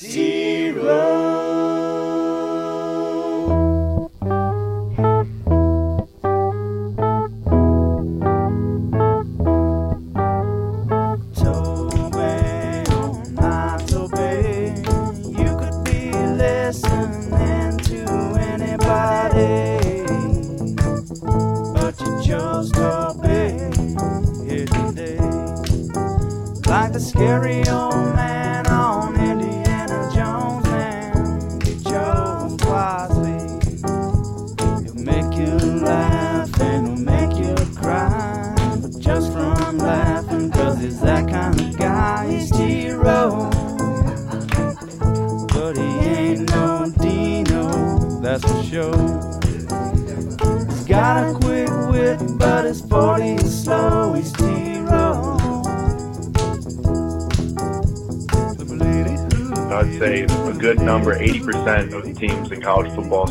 Toby,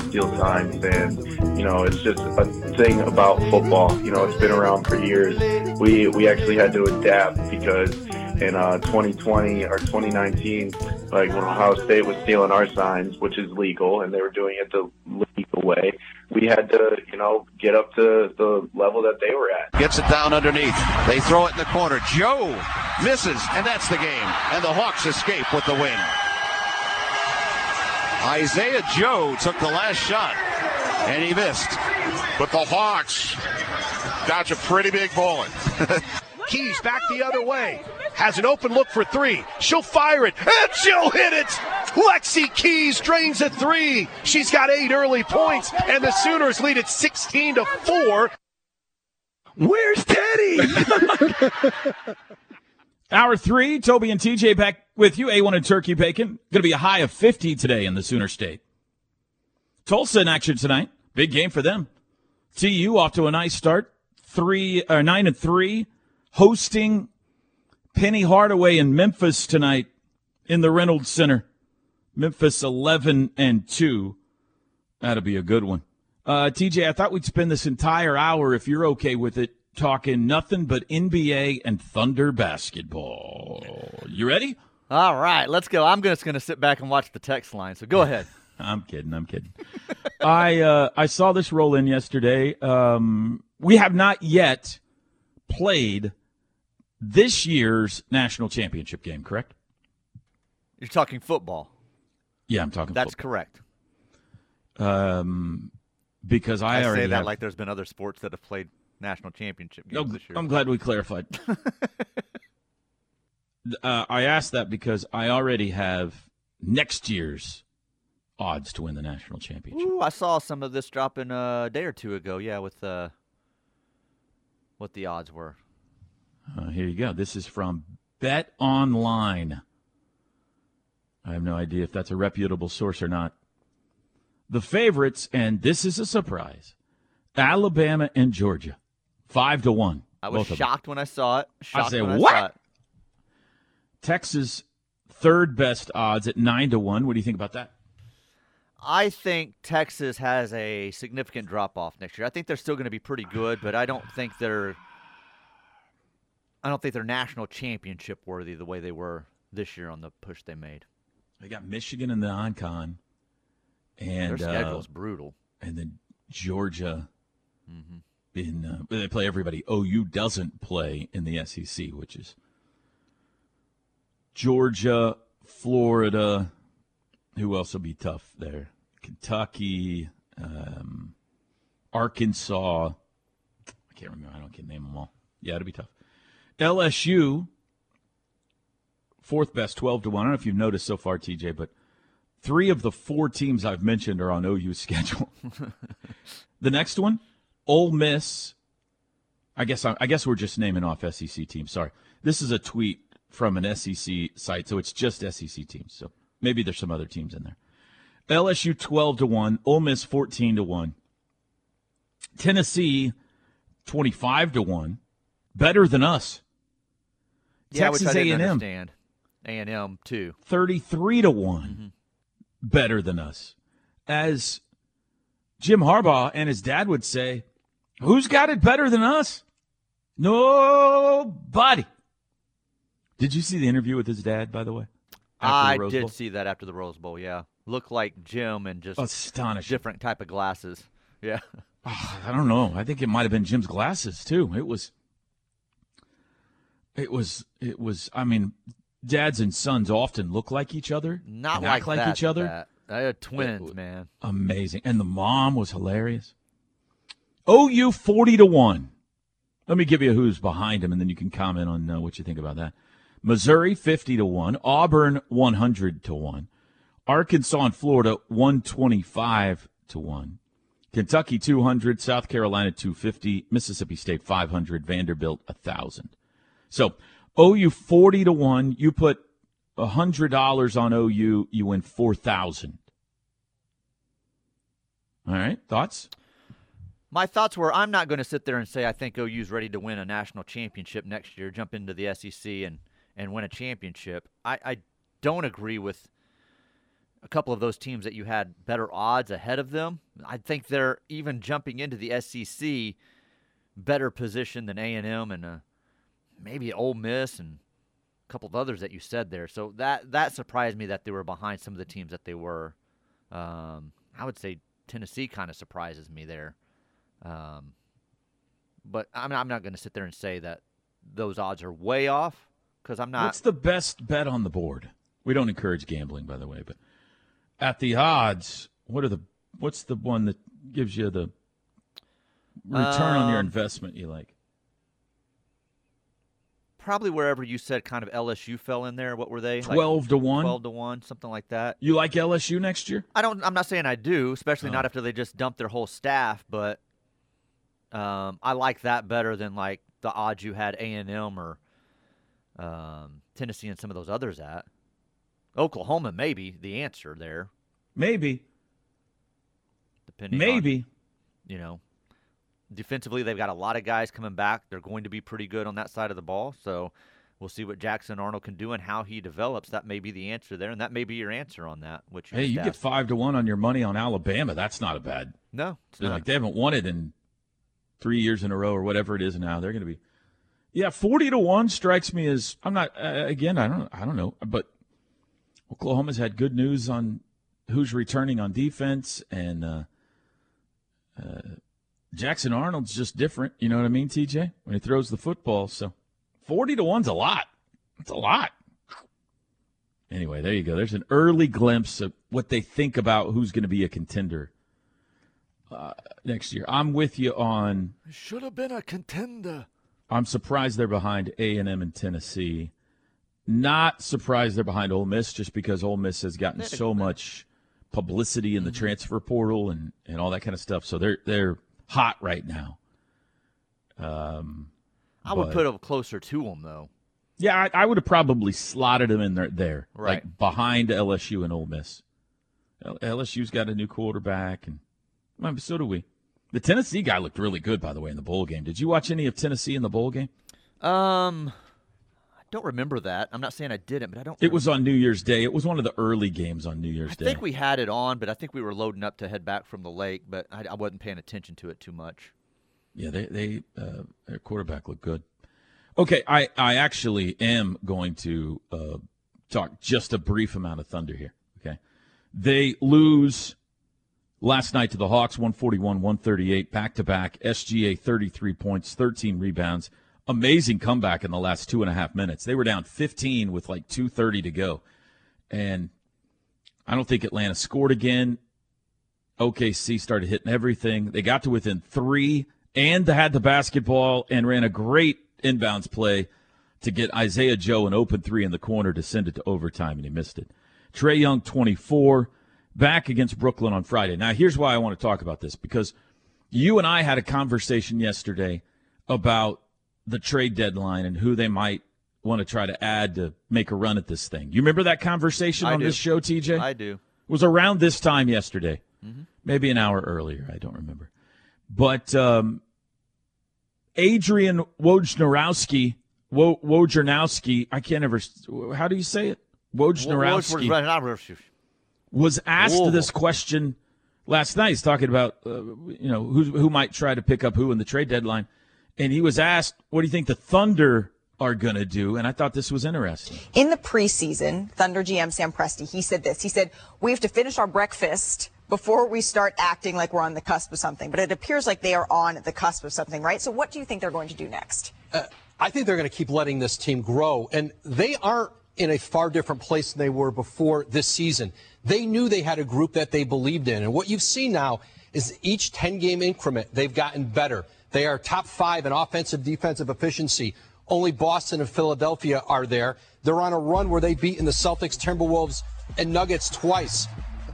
steal signs, and you know it's just a thing about football. You know, it's been around for years. We we actually had to adapt because in uh, 2020 or 2019, like when Ohio State was stealing our signs, which is legal, and they were doing it the legal way, we had to you know get up to the level that they were at. Gets it down underneath. They throw it in the corner. Joe misses, and that's the game. And the Hawks escape with the win. Isaiah Joe took the last shot, and he missed. But the Hawks dodge a pretty big bullet. Keys back the other way. Has an open look for three. She'll fire it, and she'll hit it. Lexy Keys drains a three. She's got eight early points, and the Sooners lead it 16 to four. Where's Teddy? Hour three, Toby and TJ back with you. A1 and turkey bacon. Going to be a high of 50 today in the Sooner State. Tulsa in action tonight. Big game for them. TU off to a nice start. Three or nine and three, hosting Penny Hardaway in Memphis tonight in the Reynolds Center. Memphis 11 and two. That'll be a good one. Uh, TJ, I thought we'd spend this entire hour, if you're okay with it, talking nothing but NBA and Thunder basketball. You ready? All right, let's go. I'm just going to sit back and watch the text line. So go ahead. I'm kidding. I'm kidding. I uh, I saw this roll in yesterday. Um, we have not yet played this year's national championship game. Correct? You're talking football. Yeah, I'm talking. That's football. correct. Um, because I, I, already say that have- like there's been other sports that have played national championship games Oh, this year. I'm glad we clarified. uh, I asked that because I already have next year's odds to win the national championship. Ooh, I saw some of this dropping a day or two ago. Yeah, with uh, what the odds were. Uh, here you go. This is from Bet Online. I have no idea if that's a reputable source or not. The favorites, and this is a surprise: Alabama and Georgia, five to one. I was both of them. shocked when I saw it. Shocked say, when I "What?" saw it. Texas, third best odds at nine to one. What do you think about that? I think Texas has a significant drop off next year. I think they're still going to be pretty good, but I don't think they're. I don't think they're national championship worthy the way they were this year on the push they made. They got Michigan in the non-con, and Their uh, schedule's brutal. and then Georgia Mm-hmm. In uh, they play everybody. OU doesn't play in the SEC, which is Georgia, Florida. Who else will be tough there? Kentucky, um, Arkansas. I can't remember. I don't can name them all. Yeah, it'll be tough. LSU, fourth best, twelve to one. I don't know if you've noticed so far, TJ, but three of the four teams I've mentioned are on OU's schedule. the next one, Ole Miss. I guess I guess we're just naming off SEC teams. Sorry, this is a tweet from an SEC site, so it's just SEC teams. So maybe there's some other teams in there. LSU twelve to one, Ole Miss fourteen to one, Tennessee twenty five to one, better than us. Yeah, Texas A&M understand. A and M too. 33 to one mm-hmm. better than us. As Jim Harbaugh and his dad would say, who's got it better than us? Nobody. Did you see the interview with his dad, by the way? I the did see that after the Rose Bowl. Yeah, looked like Jim and just Astonishing. different type of glasses. Yeah, Ah, I don't know. I think it might have been Jim's glasses too. It was. It was. It was. I mean, dads and sons often look like each other. not like like that, each other. That. They are twins, man. Amazing. And the mom was hilarious. OU 40 to 1. Let me give you who's behind him, and then you can comment on uh, what you think about that. Missouri 50 to 1. Auburn 100 to 1. Arkansas and Florida 125 to 1. Kentucky 200. South Carolina 250. Mississippi State 500. Vanderbilt 1,000. So OU 40 to 1. You put $100 on OU, you win 4000 All right. Thoughts? My thoughts were I'm not going to sit there and say I think OU's ready to win a national championship next year, jump into the SEC and, and win a championship. I, I don't agree with a couple of those teams that you had better odds ahead of them. I think they're even jumping into the SEC better position than A&M and uh, maybe Ole Miss and a couple of others that you said there. So that that surprised me that they were behind some of the teams that they were. Um, I would say Tennessee kind of surprises me there. Um, but I'm, I'm not going to sit there and say that those odds are way off because I'm not. What's the best bet on the board? We don't encourage gambling, by the way, but at the odds, what are the what's the one that gives you the return on your Um, investment you like? probably wherever you said kind of LSU fell in there. What were they? Like 12 to 1? Twelve to one, something like that. You like LSU next year? I don't. I'm not saying I do, especially Oh. not after they just dumped their whole staff. But um, I like that better than like the odds you had A and M or um, Tennessee and some of those others at. Oklahoma maybe the answer there, Maybe. depending. on, Maybe. you know, defensively they've got a lot of guys coming back. They're going to be pretty good on that side of the ball. So we'll see what Jackson Arnold can do and how he develops. That may be the answer there, and that may be your answer on that. Which Hey, you get 5 to 1 on your money on Alabama. That's not a bad. no, it's not. Like they haven't won it in 3 years in a row or whatever it is now. They're going to be Yeah, 40 to 1 strikes me as I'm not uh, again, I don't I don't know, but Oklahoma's had good news on who's returning on defense and uh, uh, Jackson Arnold's just different, you know what I mean, TJ? When he throws the football, so 40 to 1's a lot. It's a lot. Anyway, there you go. There's an early glimpse of what they think about who's going to be a contender uh, next year. I'm with you on Should have been a contender. I'm surprised they're behind A and M and Tennessee. Not surprised they're behind Ole Miss just because Ole Miss has gotten so much publicity in the transfer portal and, and all that kind of stuff. So they're they're hot right now. Um, I would but- put them closer to them though. yeah, I, I would have probably slotted them in there, there Right. like behind LSU and Ole Miss. L- LSU's got a new quarterback, and well, so do we. The Tennessee guy looked really good, by the way, in the bowl game. Did you watch any of Tennessee in the bowl game? Um, I don't remember that. I'm not saying I didn't, but I don't. It was on New Year's Day. It was one of the early games on New Year's I Day. I think we had it on, but I think we were loading up to head back from the lake, but I, I wasn't paying attention to it too much. yeah, they they uh, their quarterback looked good. Okay, I I actually am going to uh, talk just a brief amount of thunder here. Okay, they lose last night to the Hawks, 141-138, back to back. SGA 33 points, 13 rebounds. Amazing comeback in the last two and a half minutes. They were down 15 with like 2:30 to go, and I don't think Atlanta scored again. OKC started hitting everything. They got to within three and had the basketball and ran a great inbounds play to get Isaiah Joe an open three in the corner to send it to overtime, and he missed it. Trae Young, 24, back against Brooklyn on Friday. Now, here's why I want to talk about this because you and I had a conversation yesterday about the trade deadline and who they might want to try to add to make a run at this thing. You remember that conversation I on do. this show, TJ? I do. It was around this time yesterday, maybe an hour earlier. I don't remember. But um, Adrian Wojnarowski, Wo- Wojnarowski, I can't ever. How do you say it? Wojnarowski was asked Louisville. this question last night. He's talking about uh, you know who who might try to pick up who in the trade deadline, and he was asked, "What do you think the Thunder are going to do, and I thought this was interesting. In the preseason, Thunder GM Sam Presti, he said this. He said, We have to finish our breakfast before we start acting like we're on the cusp of something. But it appears like they are on the cusp of something, right? So what do you think they're going to do next? Uh, I think they're going to keep letting this team grow. And they aren't in a far different place than they were before this season. They knew they had a group that they believed in. And what you've seen now is each 10 game increment, they've gotten better. They are top five in offensive defensive efficiency. Only Boston and Philadelphia are there. They're on a run where they've beaten the Celtics, Timberwolves, and Nuggets twice.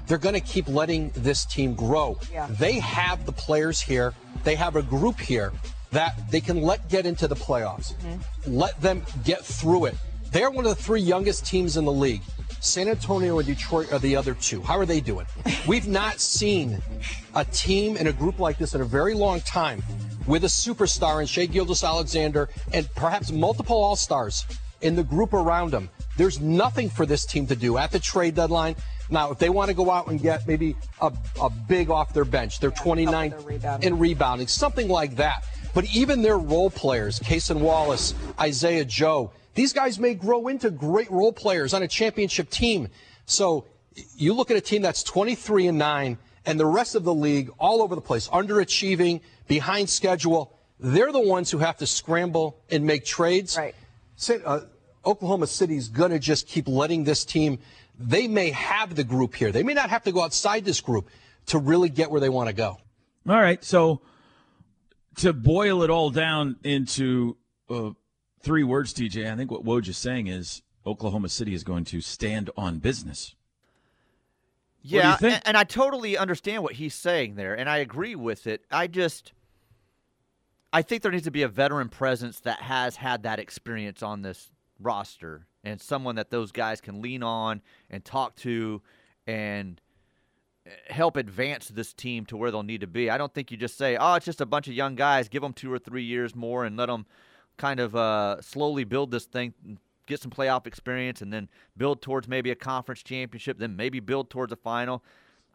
They're going to keep letting this team grow. Yeah. They have the players here. They have a group here that they can let get into the playoffs. Mm-hmm. Let them get through it. They're one of the three youngest teams in the league. San Antonio and Detroit are the other two. How are they doing? We've not seen a team and a group like this in a very long time with a superstar in Shai Gilgeous-Alexander and perhaps multiple All Stars in the group around them. There's nothing for this team to do at the trade deadline. Now, if they want to go out and get maybe a, a big off their bench, they're 29th in rebounding, something like that. But even their role players, Cason Wallace, Isaiah Joe, these guys may grow into great role players on a championship team. So you look at a team that's 23 and 9 and the rest of the league all over the place, underachieving, behind schedule. They're the ones who have to scramble and make trades. Right. Say, uh, Oklahoma City's going to just keep letting this team. They may have the group here. They may not have to go outside this group to really get where they want to go. All right, so to boil it all down into uh, three words, TJ, I think what Woj is saying is Oklahoma City is going to stand on business. What do you Yeah, think? and, and I totally understand what he's saying there, and I agree with it. I just, I think there needs to be a veteran presence that has had that experience on this roster, and someone that those guys can lean on and talk to, and eh, help advance this team to where they'll need to be. I don't think you just say, "Oh, it's just a bunch of young guys. Give them two or three years more and let them kind of uh, slowly build this thing, get some playoff experience, and then build towards maybe a conference championship, then maybe build towards a final."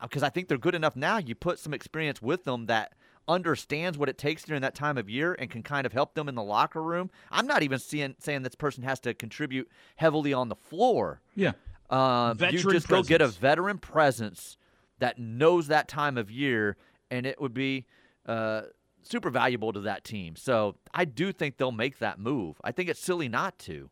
Because I think they're good enough now. You put some experience with them that understands what it takes during that time of year and can kind of help them in the locker room. I'm not even seeing saying this person has to contribute heavily on the floor. Yeah. Um, you just go get a veteran presence that knows that time of year, and it would be uh, super valuable to that team. So I do think they'll make that move. I think it's silly not to.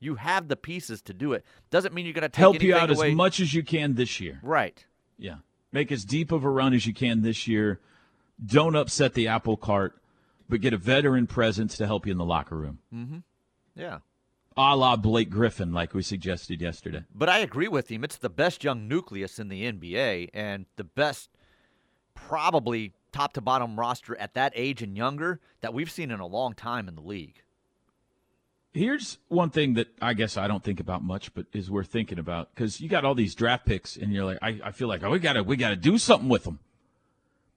You have the pieces to do it. Doesn't mean you're going to Help you out away. as much as you can this year. Right. Yeah. Make as deep of a run as you can this year. Don't upset the apple cart, but get a veteran presence to help you in the locker room. Mm-hmm. Yeah. A la Blake Griffin, like we suggested yesterday. But I agree with him. It's the best young nucleus in the NBA and the best, probably top to bottom roster at that age and younger that we've seen in a long time in the league. Here's one thing that I guess I don't think about much, but is worth thinking about because you got all these draft picks, and you're like, I, I feel like, oh, we gotta, we gotta do something with them.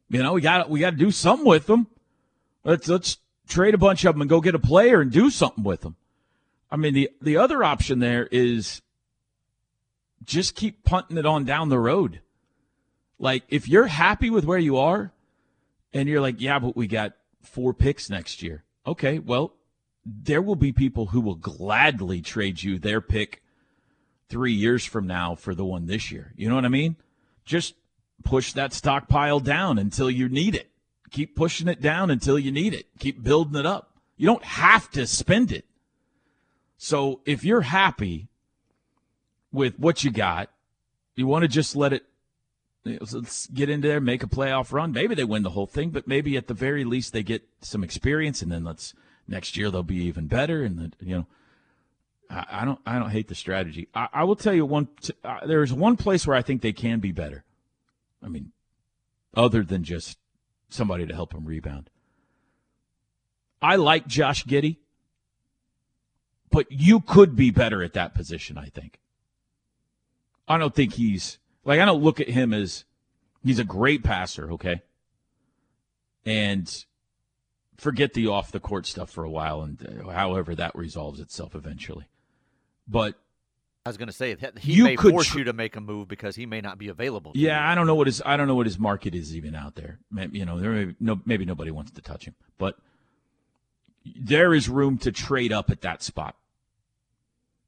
You know, we got, we got to do something with them. Let's let's trade a bunch of them and go get a player and do something with them. I mean, the the other option there is just keep punting it on down the road. Like if you're happy with where you are, and you're like, yeah, but we got four picks next year. Okay, well, there will be people who will gladly trade you their pick three years from now for the one this year. You know what I mean? Just push that stockpile down until you need it. Keep pushing it down until you need it. Keep building it up. You don't have to spend it. So if you're happy with what you got, you want to just let it. Let's get into there, make a playoff run. Maybe they win the whole thing, but maybe at the very least they get some experience, and then let's next year they'll be even better. And then you know, I, I don't, I don't hate the strategy. I, I will tell you one. T- uh, there is one place where I think they can be better. I mean, other than just somebody to help them rebound. I like Josh Giddey, but you could be better at that position, I think. I don't think he's like I don't look at him as he's a great passer, okay? And forget the off the court stuff for a while and uh, however that resolves itself eventually. But I was going to say he may force tr- you to make a move because he may not be available. Yeah, you. I don't know what his I don't know what his market is even out there. Maybe, you know, there may, no maybe nobody wants to touch him, but there is room to trade up at that spot.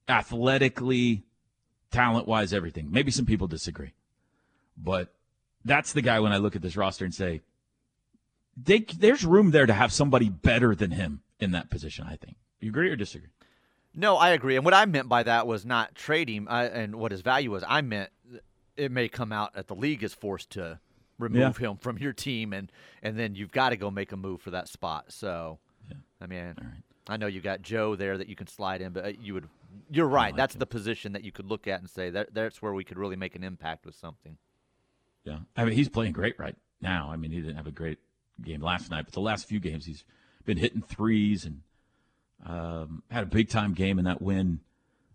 Athletically, talent wise, everything. Maybe some people disagree. But that's the guy when I look at this roster and say, they, there's room there to have somebody better than him in that position, I think. You agree or disagree? No, I agree. And what I meant by that was not trade him uh, and what his value was. I meant it may come out that the league is forced to remove Yeah. him from your team, and and then you've got to go make a move for that spot. So, I mean, I know you got Joe there that you can slide in, but uh, you would. You're right. That's the position that you could look at and say that that's where we could really make an impact with something. Yeah. I mean, he's playing great right now. I mean, he didn't have a great game last night, but the last few games he's been hitting threes and um, had a big time game in that win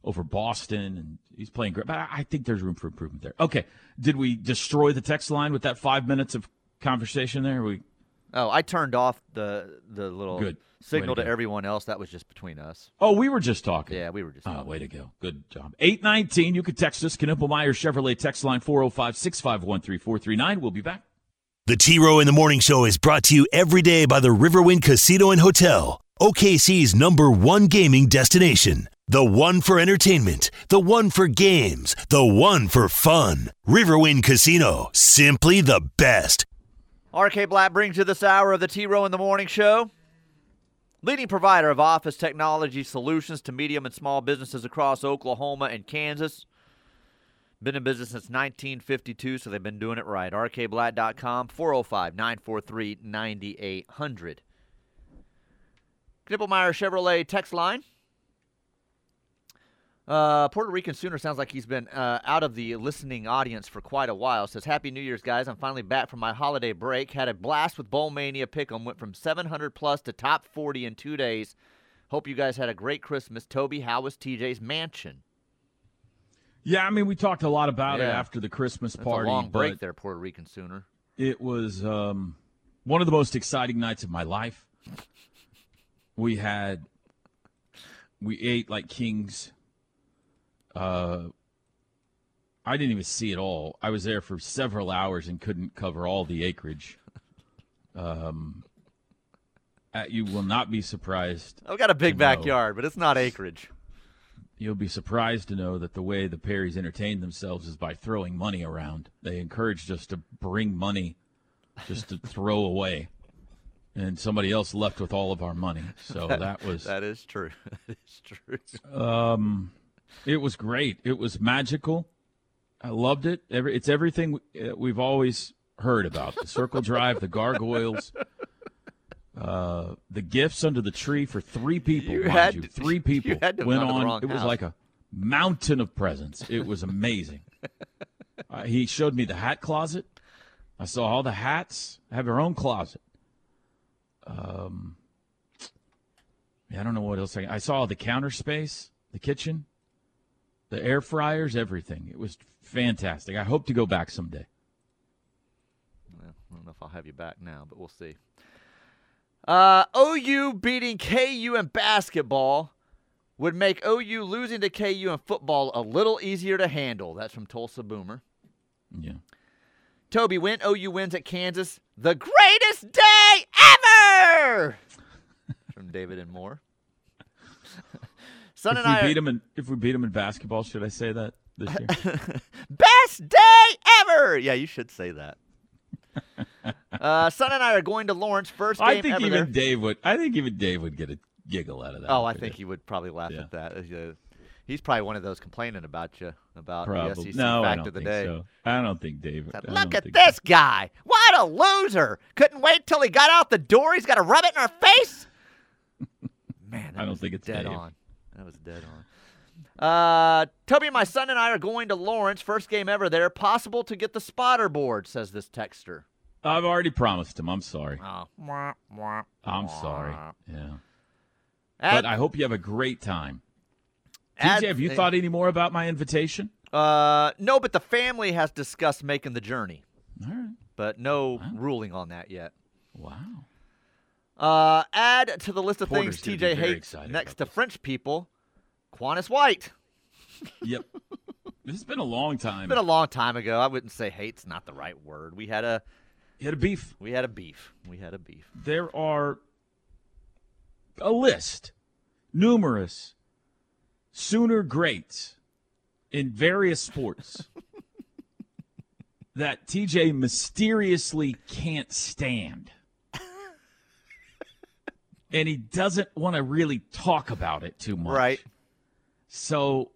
over Boston, and he's playing great. But I I think there's room for improvement there. Okay. Did we destroy the text line with that five minutes of conversation there? We Oh, I turned off the the little Good. signal to to everyone else. That was just between us. Oh, we were just talking. Yeah, we were just. Oh, way to go. Good job. 819, you can text us, Knippelmeyer Chevrolet text line 405 651 3439. We'll be back. The T Row in the Morning Show is brought to you every day by the Riverwind Casino and Hotel, OKC's number one gaming destination. The one for entertainment, the one for games, the one for fun. Riverwind Casino, simply the best. RK Black brings you this hour of the T Row in the Morning Show. Leading provider of office technology solutions to medium and small businesses across Oklahoma and Kansas. Been in business since 1952, so they've been doing it right. RKBlack.com, 405 943 9800. Knippelmeyer Chevrolet text line. Uh, Puerto Rican Sooner sounds like he's been uh, out of the listening audience for quite a while. Says, Happy New Year's, guys. I'm finally back from my holiday break. Had a blast with Bowl Mania Pick'em. Went from 700 plus to top 40 in two days. Hope you guys had a great Christmas. Toby, how was TJ's mansion? Yeah, I mean, we talked a lot about it after the Christmas That's party. long break there, Puerto Rican Sooner. It was um, one of the most exciting nights of my life. We had, we ate like kings. Uh, I didn't even see it all. I was there for several hours and couldn't cover all the acreage. Um, uh, you will not be surprised. I've got a big backyard, but it's not acreage. You'll be surprised to know that the way the Perrys entertain themselves is by throwing money around. They encouraged us to bring money just to throw away. And somebody else left with all of our money. So that was that is true. that is true. um it was great. It was magical. I loved it. Every, it's everything uh, we've always heard about. The circle drive, the gargoyles, uh, the gifts under the tree for three people. You had you. to- three you people had to went gone to the on. It was house. like a mountain of presents. It was amazing. uh, he showed me the hat closet. I saw all the hats. Have your own closet. Um, I don't know what else. I, I saw the counter space, the kitchen, the air fryers, everything. It was fantastic. I hope to go back someday. Well, I don't know if I'll have you back now, but we'll see. Uh, OU beating KU in basketball would make OU losing to KU in football a little easier to handle. That's from Tulsa Boomer. Yeah. Toby, when OU wins at Kansas, the greatest day ever! from David and Moore. Son if and we I beat him in if we beat him in basketball, should I say that this year? Best day ever! Yeah, you should say that. uh, Son and I are going to Lawrence. First game I think even there. Dave would. I think even Dave would get a giggle out of that. Oh, I think did. he would probably laugh Yeah. at that. Uh, He's probably one of those complaining about you about Probably. the SEC no, fact of the think day. so. I don't think Dave. I Look at this guy. What a loser. Couldn't wait till he got out the door. He's got to rub it in our face. Man, I don't think it's dead Dave. on. That was dead on. Uh, Toby, my son and I are going to Lawrence. First game ever there. Possible to get the spotter board, says this texter. I've already promised him. I'm sorry. Oh. I'm sorry. Yeah. Add- but I hope you have a great time. add- TJ, have you uh, thought any more about my invitation? Uh, no, but the family has discussed making the journey, All right. but no ruling on that yet. Wow. Uh, add to the list of Porter's things TJ hates next to French people. Quannas White. Yep. this has been a long time. It's been a long time ago. I wouldn't say hate's not the right word. We had a you had a beef. we had a beef. We had a beef. There are a list, numerous Sooner greats in various sports that TJ mysteriously can't stand. And he doesn't want to really talk about it too much. Right. So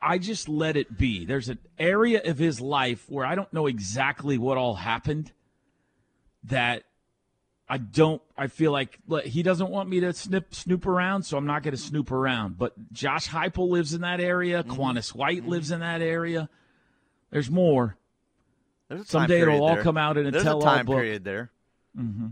I just let it be. There's an area of his life where I don't know exactly what all happened that I don't. I feel like he doesn't want me to snip snoop around, so I'm not going to snoop around. But Josh Heupel lives in that area. Mm-hmm. White lives in that area. There's more. There's Someday it'll all there. come out in a There's tell-all a time book. period there. Mm-hmm.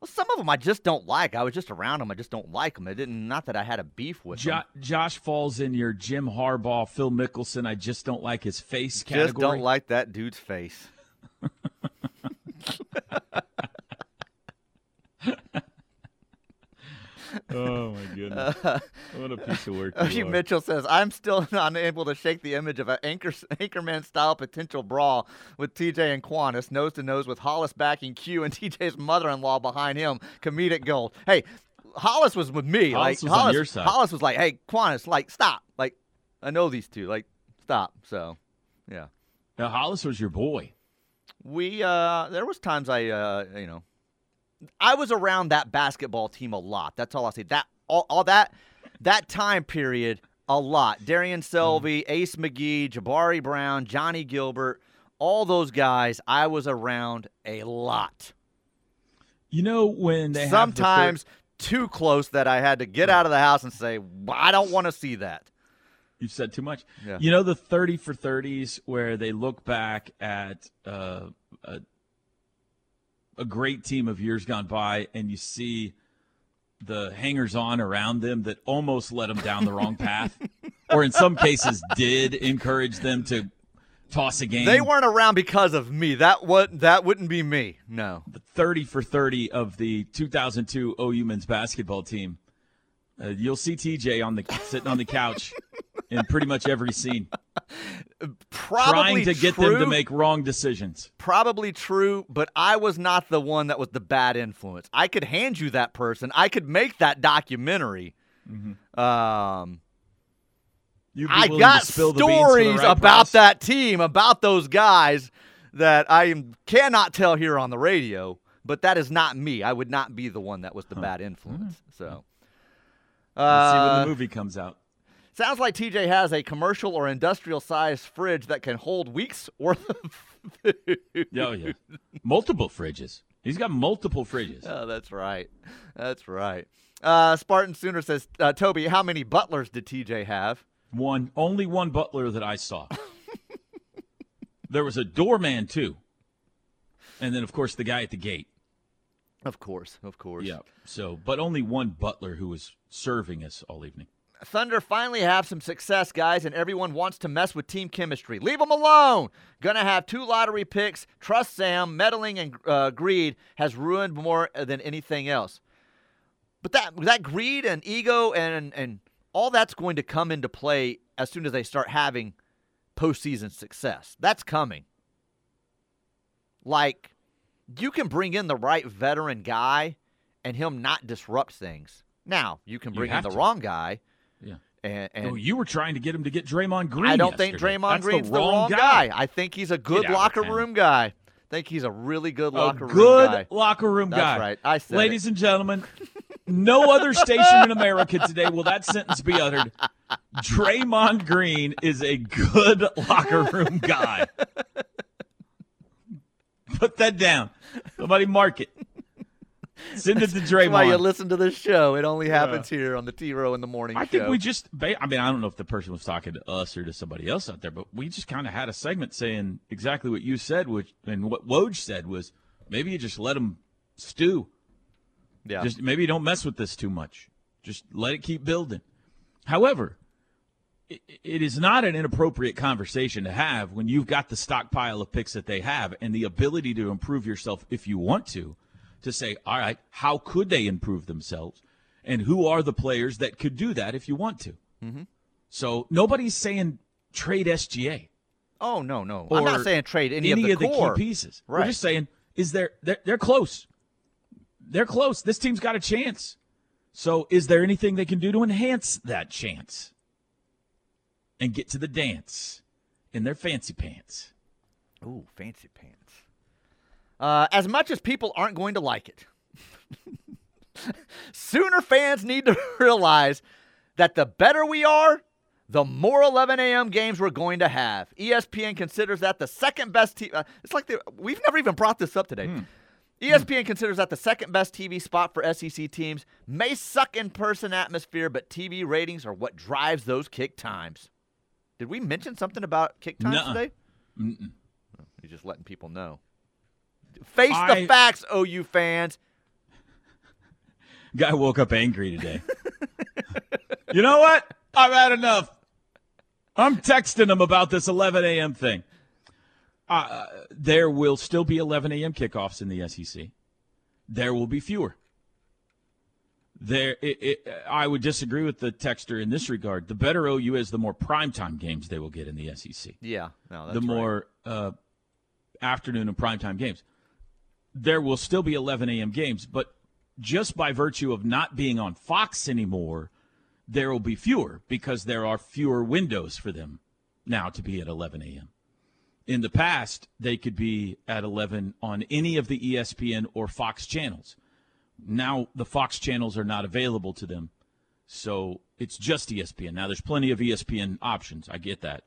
Well, some of them I just don't like. I was just around them. I just don't like them. It didn't. Not that I had a beef with Jo- them. Josh falls in your Jim Harbaugh, Phil Mickelson. I just don't like his face Just don't like that dude's face. oh my goodness! what a piece of work! Hugh. Mitchell says, I'm still unable to shake the image of an anchor, Anchorman style potential brawl with TJ and Quannas, nose to nose with Hollis backing Q and TJ's mother in law behind him. Comedic gold. Hey, Hollis was with me. Hollis like was on Hollis, your side. Hollis was like, hey, Quannas, like, stop. Like, I know these two. Like, stop. So, yeah. Now, Hollis was your boy. We uh there was times I uh you know I was around that basketball team a lot. That's all I'll say. That all, all that that time period a lot. Darian Selvey, Ace McGee, Jabari Brown, Johnny Gilbert, all those guys I was around a lot. You know when they have the Sometimes too close that I had to get out of the house and say, I don't want to see that. You've said too much. Yeah. You know the 30 for 30s where they look back at uh, a, a great team of years gone by and you see the hangers on around them that almost led them down the wrong path, or in some cases did encourage them to toss a game. They weren't around because of me. That what that wouldn't be me. No. The 30 for 30 of the 2002 OU men's basketball team. Uh, you'll see TJ on the sitting on the couch in pretty much every scene, Probably trying to get them to make wrong decisions. probably true, but I was not the one that was the bad influence. I could hand you that person. I could make that documentary. Um, You'd be I got to spill the the stories right about price. that team, about those guys that I cannot tell here on the radio. But that is not me. I would not be the one that was the bad influence. So, Let's see when uh, the movie comes out. Sounds like TJ has a commercial or industrial sized fridge that can hold weeks worth of food. Oh yeah, multiple fridges. He's got multiple fridges. Oh, that's right. That's right. Uh, Spartan Sooner says, uh, Toby, how many butlers did TJ have? One, only one butler that I saw. there was a doorman too, and then of course the guy at the gate. Of course, of course. Yeah. So, but only one butler who was serving us all evening. Thunder finally have some success, guys, and everyone wants to mess with team chemistry. Leave them alone. Gonna have two lottery picks. Trust Sam. Meddling and uh, greed has ruined more than anything else. But that that greed and ego and and all that's going to come into play as soon as they start having postseason success. That's coming. Like you can bring in the right veteran guy and him not disrupt things. Now you can You bring in the to. wrong guy. And, and oh, you were trying to get him to get Draymond Green. I don't think yesterday. Draymond That's Green's the wrong, guy. I think he's a good Get out of locker room guy. I think he's a really good locker a room good guy. locker room That's guy. right. I said Ladies and gentlemen, no other station in America today will that sentence be uttered. Draymond Green is a good locker room guy. Put that down. Somebody mark it. Send it to That's why you listen to this show. It only happens here on the T Row in the Morning I Show. think we just. I mean, I don't know if the person was talking to us or to somebody else out there, but we just kind of had a segment saying exactly what you said, which and what Woj said was maybe you just let them stew. yeah. Just maybe don't mess with this too much. Just let it keep building. However, it, it is not an inappropriate conversation to have when you've got the stockpile of picks that they have and the ability to improve yourself if you want to. To say, all right, how could they improve themselves, and who are the players that could do that if you want to? Mm-hmm. So nobody's saying trade SGA. oh no, no. I'm not saying trade any, any of the core key pieces. Right. We're just saying is there they're, they're close. They're close. This team's got a chance. So, is there anything they can do to enhance that chance and get to the dance in their fancy pants? Ooh, fancy pants. Uh, as much as people aren't going to like it, Sooner fans need to realize that the better we are, the more 11 a.m. games we're going to have. ESPN considers that the second best. T- uh, it's like we've never even brought this up today. E ESPN considers that the second best TV spot for SEC teams may suck in person atmosphere, but TV ratings are what drives those kick times. Did we mention something about kick times Nuh-uh. today? Mm-mm. You're just letting people know. Face I- the facts, OU fans. Guy woke up angry today. you know what? I've had enough. I'm texting him about this 11 a.m. thing. Uh, there will still be 11 a.m. kickoffs in the SEC. There will be fewer. There, it, it, I would disagree with the texter in this regard. The better OU is, the more primetime games they will get in the SEC. Yeah, no, that's the right. more uh, afternoon and primetime games. There will still be 11 a.m. games, but just by virtue of not being on Fox anymore, there will be fewer because there are fewer windows for them now to be at 11 a.m. In the past, they could be at 11 on any of the ESPN or Fox channels. Now the Fox channels are not available to them, so it's just ESPN. Now there's plenty of ESPN options. I get that.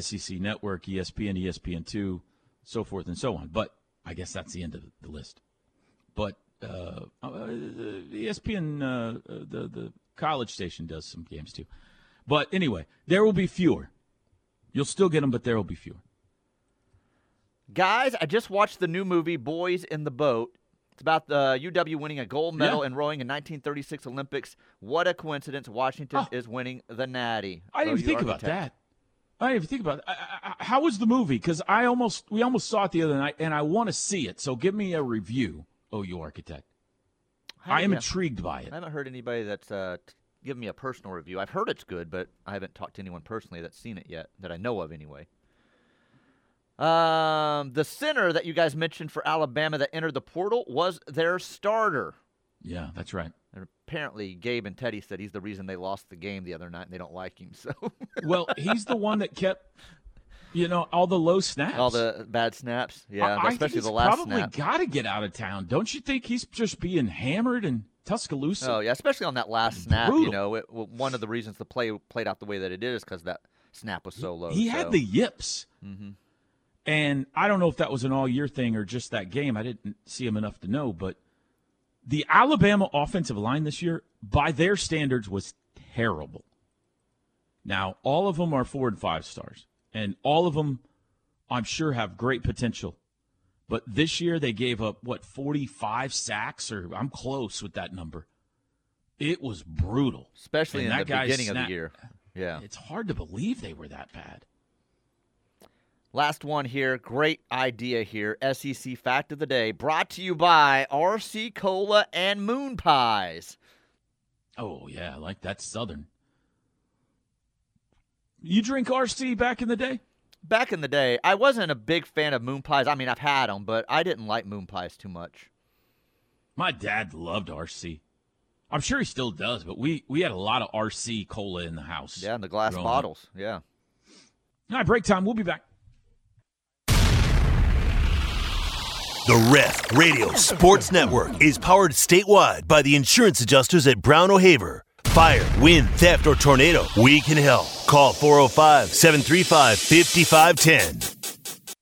SEC Network, ESPN, ESPN2, so forth and so on. But I guess that's the end of the list. But uh, uh, ESPN, uh, uh, the the college station does some games too. But anyway, there will be fewer. You'll still get them, but there will be fewer. Guys, I just watched the new movie Boys in the Boat. It's about the UW winning a gold medal Yeah. in rowing in 1936 Olympics. What a coincidence! Washington Oh. is winning the Natty. I didn't even think about that. I didn't even think about that. I, I, how was the movie? Because I almost we almost saw it the other night, and I want to see it. So give me a review, OU Architect. I am yeah. intrigued by it. I haven't heard anybody that's uh, t- given me a personal review. I've heard it's good, but I haven't talked to anyone personally that's seen it yet, that I know of anyway. Um, the center that you guys mentioned for Alabama that entered the portal was their starter. Yeah, that's right. And apparently, Gabe and Teddy said he's the reason they lost the game the other night, and they don't like him. So Well, he's the one that kept, you know, all the low snaps. all the bad snaps, yeah, I, I especially he's the last probably snap. got to get out of town. Don't you think he's just being hammered in Tuscaloosa? Oh yeah, especially on that last snap. You know, it, one of the reasons the play played out the way that it did is because that snap was so low. He so. had the yips. Mhm. And I don't know if that was an all year thing or just that game. I didn't see him enough to know, but the Alabama offensive line this year, by their standards, was terrible. Now, all of them are four and five stars, and all of them, I'm sure, have great potential. But this year, they gave up, what, 45 sacks, or I'm close with that number. It was brutal. especially And in that the beginning of the year. Yeah. It's hard to believe they were that bad. Last one here. Great idea here. SEC fact of the day brought to you by RC Cola and Moon Pies. Oh yeah, I like that Southern. You drink RC back in the day? Back in the day, I wasn't a big fan of moon pies. I mean, I've had them, but I didn't like moon pies too much. My dad loved RC. I'm sure he still does, but we we had a lot of RC cola in the house. Yeah, in the glass growing up. bottles. Yeah. All right, break time. We'll be back. The Ref Radio Sports Network is powered statewide by the insurance adjusters at Brown O'Haver. Fire, wind, theft, or tornado, we can help. Call 405 735 5510.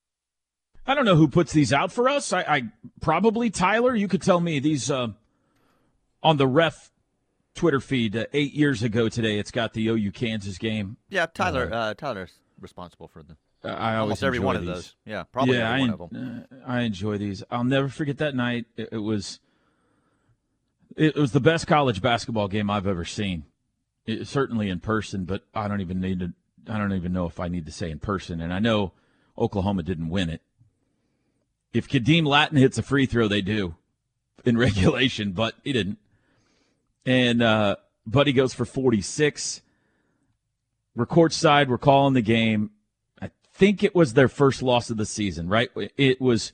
I don't know who puts these out for us. I, I probably Tyler. You could tell me these uh, on the ref Twitter feed uh, eight years ago today. It's got the OU Kansas game. Yeah, Tyler. Uh, Tyler's responsible for the Uh, I always almost every one of those. Yeah, probably yeah, every I, one of them. uh, I enjoy these. I'll never forget that night. It, it was it was the best college basketball game I've ever seen. It, certainly in person, but I don't even need to. I don't even know if I need to say in person. And I know Oklahoma didn't win it. If Khadeem Lattin hits a free throw, they do in regulation, but he didn't. And uh, Buddy goes for 46. We're courtside. We're calling the game. Think it was their first loss of the season, right? It was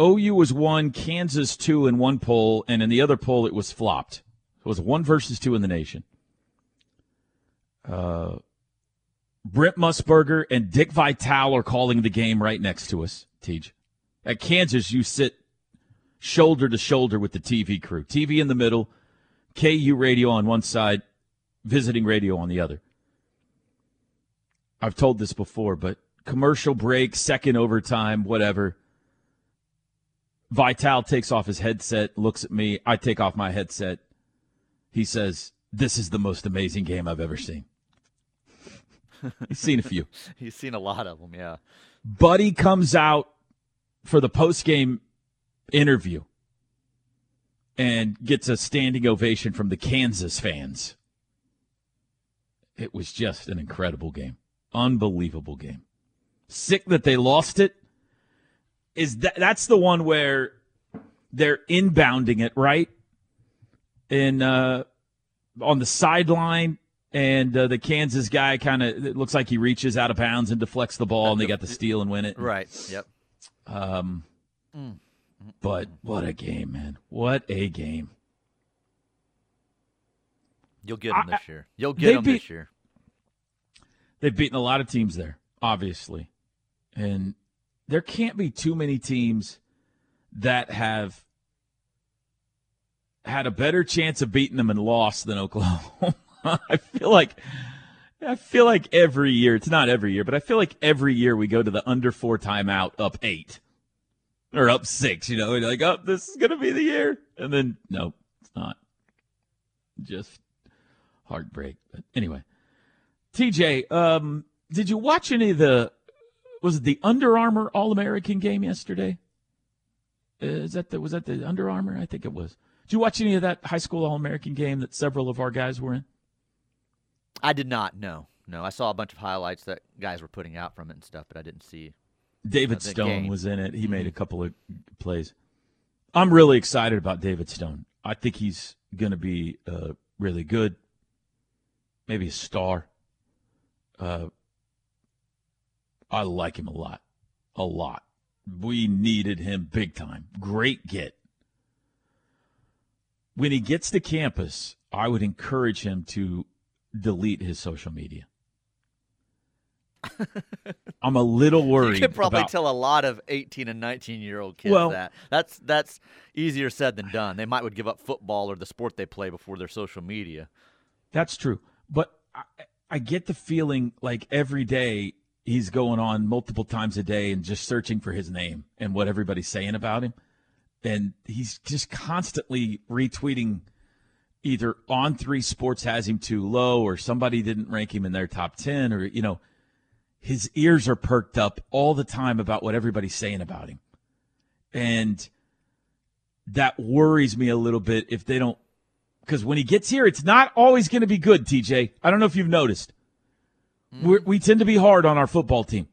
OU was one, Kansas two in one poll, and in the other poll it was flopped. It was one versus two in the nation. Uh, Brent Musburger and Dick Vitale are calling the game right next to us, Teach. At Kansas, you sit shoulder to shoulder with the TV crew. TV in the middle, KU radio on one side, visiting radio on the other. I've told this before, but commercial break, second overtime, whatever. Vital takes off his headset, looks at me. I take off my headset. He says, This is the most amazing game I've ever seen. He's seen a few. He's seen a lot of them, yeah. Buddy comes out for the post game interview and gets a standing ovation from the Kansas fans. It was just an incredible game. Unbelievable game. Sick that they lost it. Is that that's the one where they're inbounding it, right? in uh on the sideline and uh, the Kansas guy kind of looks like he reaches out of bounds and deflects the ball, and they got the steal and win it. Right. Yep. Um, but what a game, man! What a game! You'll get them I- this year. You'll get them beat- this year. They've beaten a lot of teams there, obviously, and there can't be too many teams that have had a better chance of beating them and lost than Oklahoma. I feel like I feel like every year, it's not every year, but I feel like every year we go to the under four timeout up eight or up six, you know, and like, oh, this is to be the year. And then, no, it's not. Just heartbreak. But anyway, TJ, um, did you watch any of the, was it the Under Armour All American game yesterday? Uh, Is that the, was that the Under Armour? I think it was. Did you watch any of that high school All American game that several of our guys were in? I did not. No, no. I saw a bunch of highlights that guys were putting out from it and stuff, but I didn't see. David Uh, the Stone game. was in it. He Mm-hmm. made a couple of plays. I'm really excited about David Stone. I think he's going to be uh, really good, maybe a star. Uh, I like him a lot, a lot. We needed him big time. Great get. When he gets to campus, I would encourage him to delete his social media. I'm a little worried. You could probably about- tell a lot of 18 and 19 year old kids Well- that. That's that's easier said than done. They might would give up football or the sport they play before their social media. That's true. But I, I get the feeling like every day he's going on multiple times a day and just searching for his name and what everybody's saying about him. And he's just constantly retweeting either on three sports has him too low or somebody didn't rank him in their top 10 or, you know, his ears are perked up all the time about what everybody's saying about him. And that worries me a little bit if they don't because when he gets here, it's not always going to be good. TJ, I don't know if you've noticed. We're, we tend to be hard on our football team.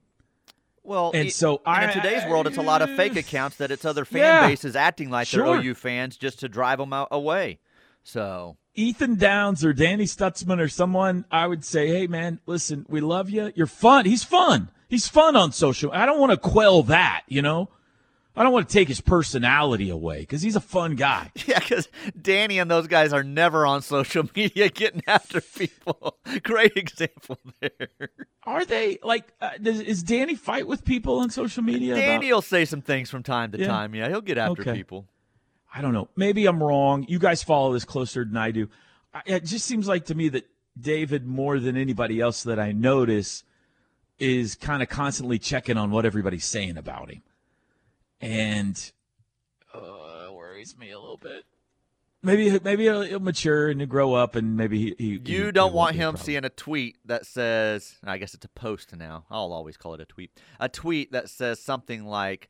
Well, And i- so and I- in today's world, it's a lot of fake accounts that it's other fan Yeah. bases acting like Sure. they're OU fans just to drive them out, away. So Ethan Downs or Danny Stutsman or someone, I would say, hey man, listen, we love you. You're fun. He's fun. He's fun on social. I don't want to quell that, you know. I don't want to take his personality away because he's a fun guy. yeah, because Danny and those guys are never on social media getting after people. Great example there. Are they like? Uh, does, is Danny fight with people on social media? about- Danny will say some things from time to Yeah. time. Yeah, he'll get after Okay. people. I don't know. Maybe I'm wrong. You guys follow this closer than I do. I, it just seems like to me that David, more than anybody else that I notice, is kind of constantly checking on what everybody's saying about him, and uh, worries me a little bit. Maybe maybe he'll, he'll mature and he'll grow up, and maybe he. he he- You he don't won't want him seeing a tweet that says, I guess it's a post now. I'll always call it a tweet. A tweet that says something like,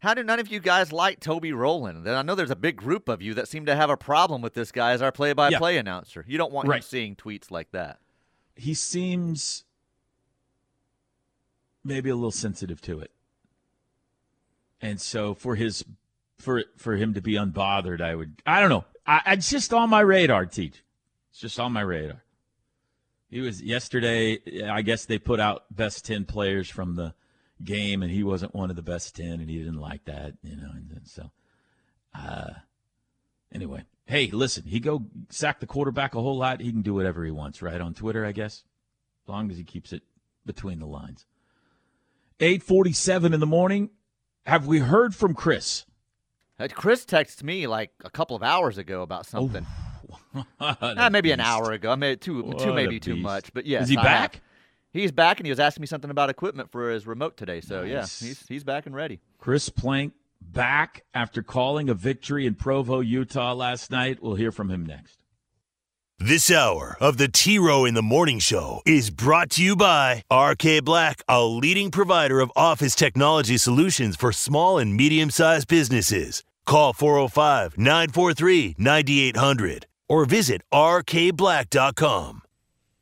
How do none of you guys like Toby Rowland? Then I know there's a big group of you that seem to have a problem with this guy as our play by play announcer. You don't want him seeing tweets like that. he seems maybe a little sensitive to it. And so for his for for him to be unbothered, I would I don't know. I, it's just on my radar, teach. It's just on my radar. He was yesterday. I guess they put out best ten players from the game, and he wasn't one of the best ten, and he didn't like that, you know. And then so, uh, anyway, Hey, listen, he go sack the quarterback a whole lot. He can do whatever he wants, right? On Twitter, I guess, as long as he keeps it between the lines. 8:47 in the morning. Have we heard from Chris? Uh, Chris texted me like a couple of hours ago about something. What Ah, a maybe an hour ago. Two, What two a maybe too much. But yes, Is he I have. back? He's back, and he was asking me something about equipment for his remote today. So Nice. yeah, he's he's back and ready. Chris Plank back after calling a victory in Provo, Utah last night. We'll hear from him next. This hour of the T Row in the Morning Show is brought to you by RK Black, a leading provider of office technology solutions for small and medium sized businesses. Call 405 943 9800 or visit rkblack.com.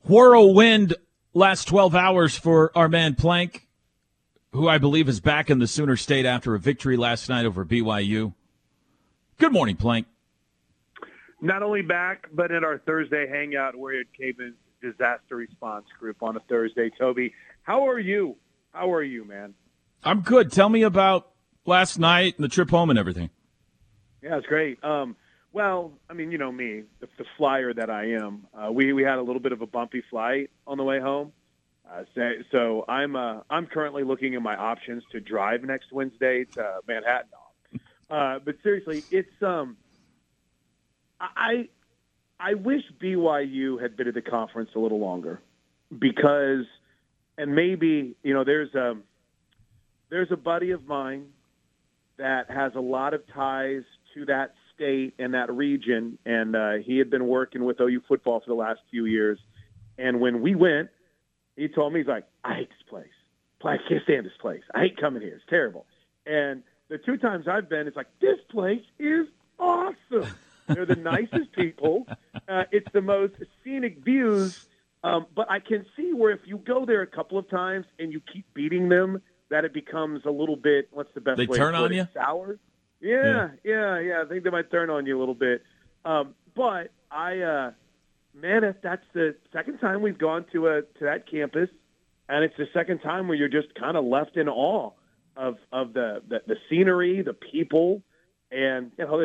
Whirlwind last 12 hours for our man Plank, who I believe is back in the Sooner State after a victory last night over BYU. Good morning, Plank. Not only back, but in our Thursday hangout, we're at Caven's Disaster Response Group on a Thursday. Toby, how are you? How are you, man? I'm good. Tell me about last night and the trip home and everything. Yeah, it's great. Um, well, I mean, you know me, the, the flyer that I am. Uh, we we had a little bit of a bumpy flight on the way home, uh, so, so I'm uh, I'm currently looking at my options to drive next Wednesday to Manhattan. Uh, but seriously, it's um, I I wish BYU had been at the conference a little longer because, and maybe you know, there's a there's a buddy of mine that has a lot of ties to that state and that region, and uh, he had been working with OU football for the last few years. And when we went, he told me he's like, I hate this place. I can't stand this place. I hate coming here. It's terrible. And the two times I've been, it's like this place is awesome. They're the nicest people. Uh, it's the most scenic views. Um, but I can see where if you go there a couple of times and you keep beating them, that it becomes a little bit. What's the best They way? turn on it? you? Sour. Yeah, yeah, yeah. I think they might turn on you a little bit. Um, but I, uh, man, if that's the second time we've gone to a to that campus, and it's the second time where you're just kind of left in awe of of the the, the scenery, the people, and you know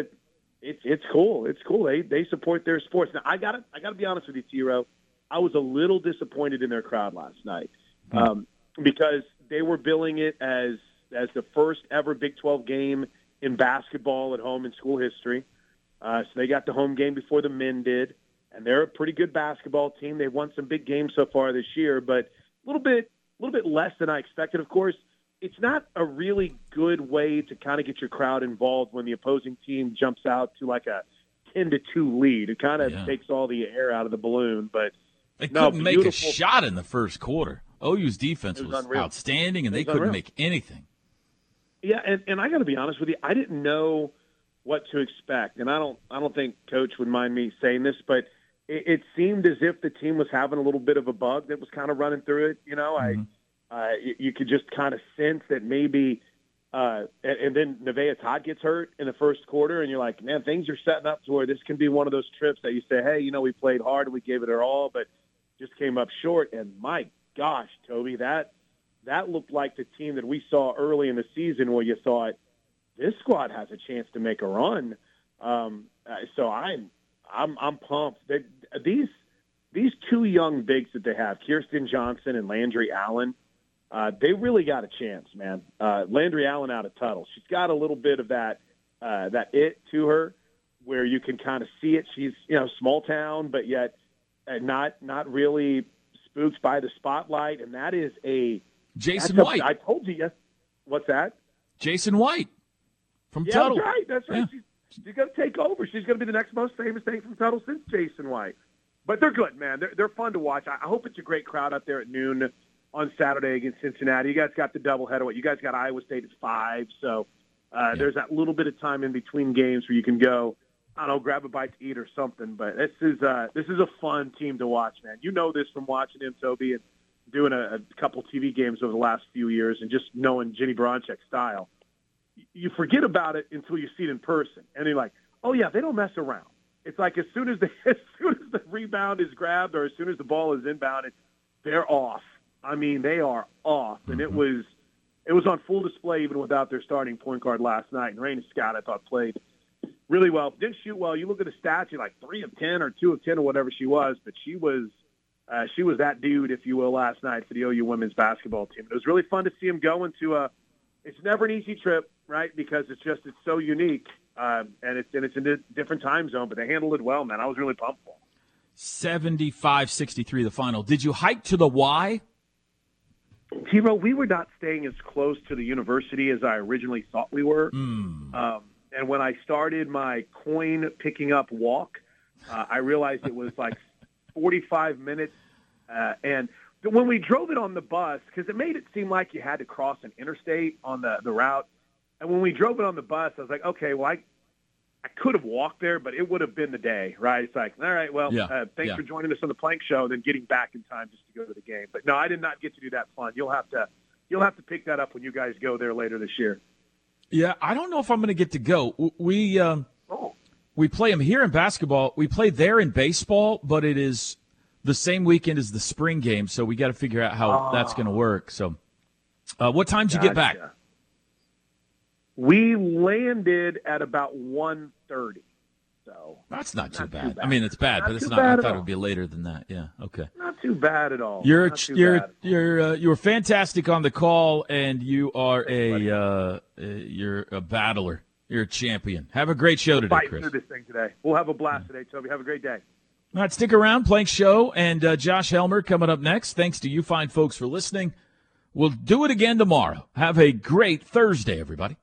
it's it's cool. It's cool. They they support their sports. Now I got to I got to be honest with you, T-Row. I was a little disappointed in their crowd last night um, because they were billing it as as the first ever Big 12 game in basketball at home in school history. Uh, so they got the home game before the men did, and they're a pretty good basketball team. They've won some big games so far this year, but a little bit a little bit less than I expected. Of course, it's not a really good way to kind of get your crowd involved when the opposing team jumps out to like a ten to two lead. It kind of Yeah. takes all the air out of the balloon, but They no, couldn't make a shot in the first quarter. OU's defense was was, outstanding, and they couldn't unreal. make anything. Yeah, and, and I got to be honest with you, I didn't know what to expect, and I don't I don't think Coach would mind me saying this, but it, it seemed as if the team was having a little bit of a bug that was kind of running through it. You know, I mm-hmm. Uh, you, you could just kind of sense that maybe. Uh, and, and then Nevaeh Tot gets hurt in the first quarter, and you're like, man, things are setting up to where this can be one of those trips that you say, hey, you know, we played hard, we gave it our all, but just came up short. And my gosh, Toby, that that looked like the team that we saw early in the season where you thought this squad has a chance to make a run. Um, uh, so I'm I'm I'm pumped. They, these these two young bigs that they have, Kirsten Johnson and Landry Allen, uh, they really got a chance, man. Uh, Landry Allen out of Tuttle, she's got a little bit of that uh, that it to her, where you can kind of see it. She's you know small town, but yet uh, not not really spooked by the spotlight, and that is a Jason a- White. I told you, yes. What's that? Jason White from yeah, Tuttle. that's right. That's right. She's, she's going to take over. She's going to be the next most famous thing from Tuttle since Jason White. But they're good, man. They're, they're fun to watch. I, I hope it's a great crowd out there at noon on Saturday against Cincinnati. You guys got the doubleheader. You guys got Iowa State at five, so uh, there's that little bit of time in between games where you can go. I don't know, grab a bite to eat or something. But this is uh, this is a fun team to watch, man. You know this from watching him, Toby, and doing a, a couple TV games over the last few years, and just knowing Jennie Baranczyk's style. You forget about it until you see it in person, and you're like, oh yeah, they don't mess around. It's like as soon as the as soon as the rebound is grabbed or as soon as the ball is inbounded, they're off. I mean, they are off, and it was it was on full display even without their starting point guard last night. And Reyna Scott, I thought played really well. Didn't shoot well. You look at the stats, you're like three of ten or two of ten or whatever she was, but she was uh, she was that dude, if you will, last night for the OU women's basketball team. It was really fun to see them go into a. It's never an easy trip, right? Because it's just it's so unique, uh, and it's and it's in a different time zone. But they handled it well, man. I was really pumped for. 75-63 the final. Did you hike to the Y? T-Row, we were not staying as close to the university as I originally thought we were. Mm. Um, and when I started my coin picking up walk, uh, I realized it was like 45 minutes. Uh, and when we drove it on the bus, because it made it seem like you had to cross an interstate on the, the route. And when we drove it on the bus, I was like, okay, well, I, I could have walked there, but it would have been the day, right? It's like, all right, well, Yeah, uh, thanks yeah. for joining us on the Plank Show, and then getting back in time just to go to the game. But no, I did not get to do that fun. You'll have to, you'll have to pick that up when you guys go there later this year. Yeah, I don't know if I'm going to get to go. We um, Oh. we play them here in basketball. We play there in baseball, but it is the same weekend as the spring game, so we got to figure out how that's going to work. So, uh, what time did you get back? We landed at about 1.30. So That's not too Not too bad. bad. I mean, it's bad, Not but it's not. I thought it would be later than that. Yeah. Okay. not too bad at all. You're you're bad. you're uh, you were fantastic on the call, and you are a uh, uh, you're a battler. You're a champion. Have a great show today, Chris. through this thing today. We'll have a blast today, Toby. Have a great day. All right, stick around. Plank Show and uh, Josh Helmer coming up next. Thanks to you fine folks for listening. We'll do it again tomorrow. Have a great Thursday, everybody.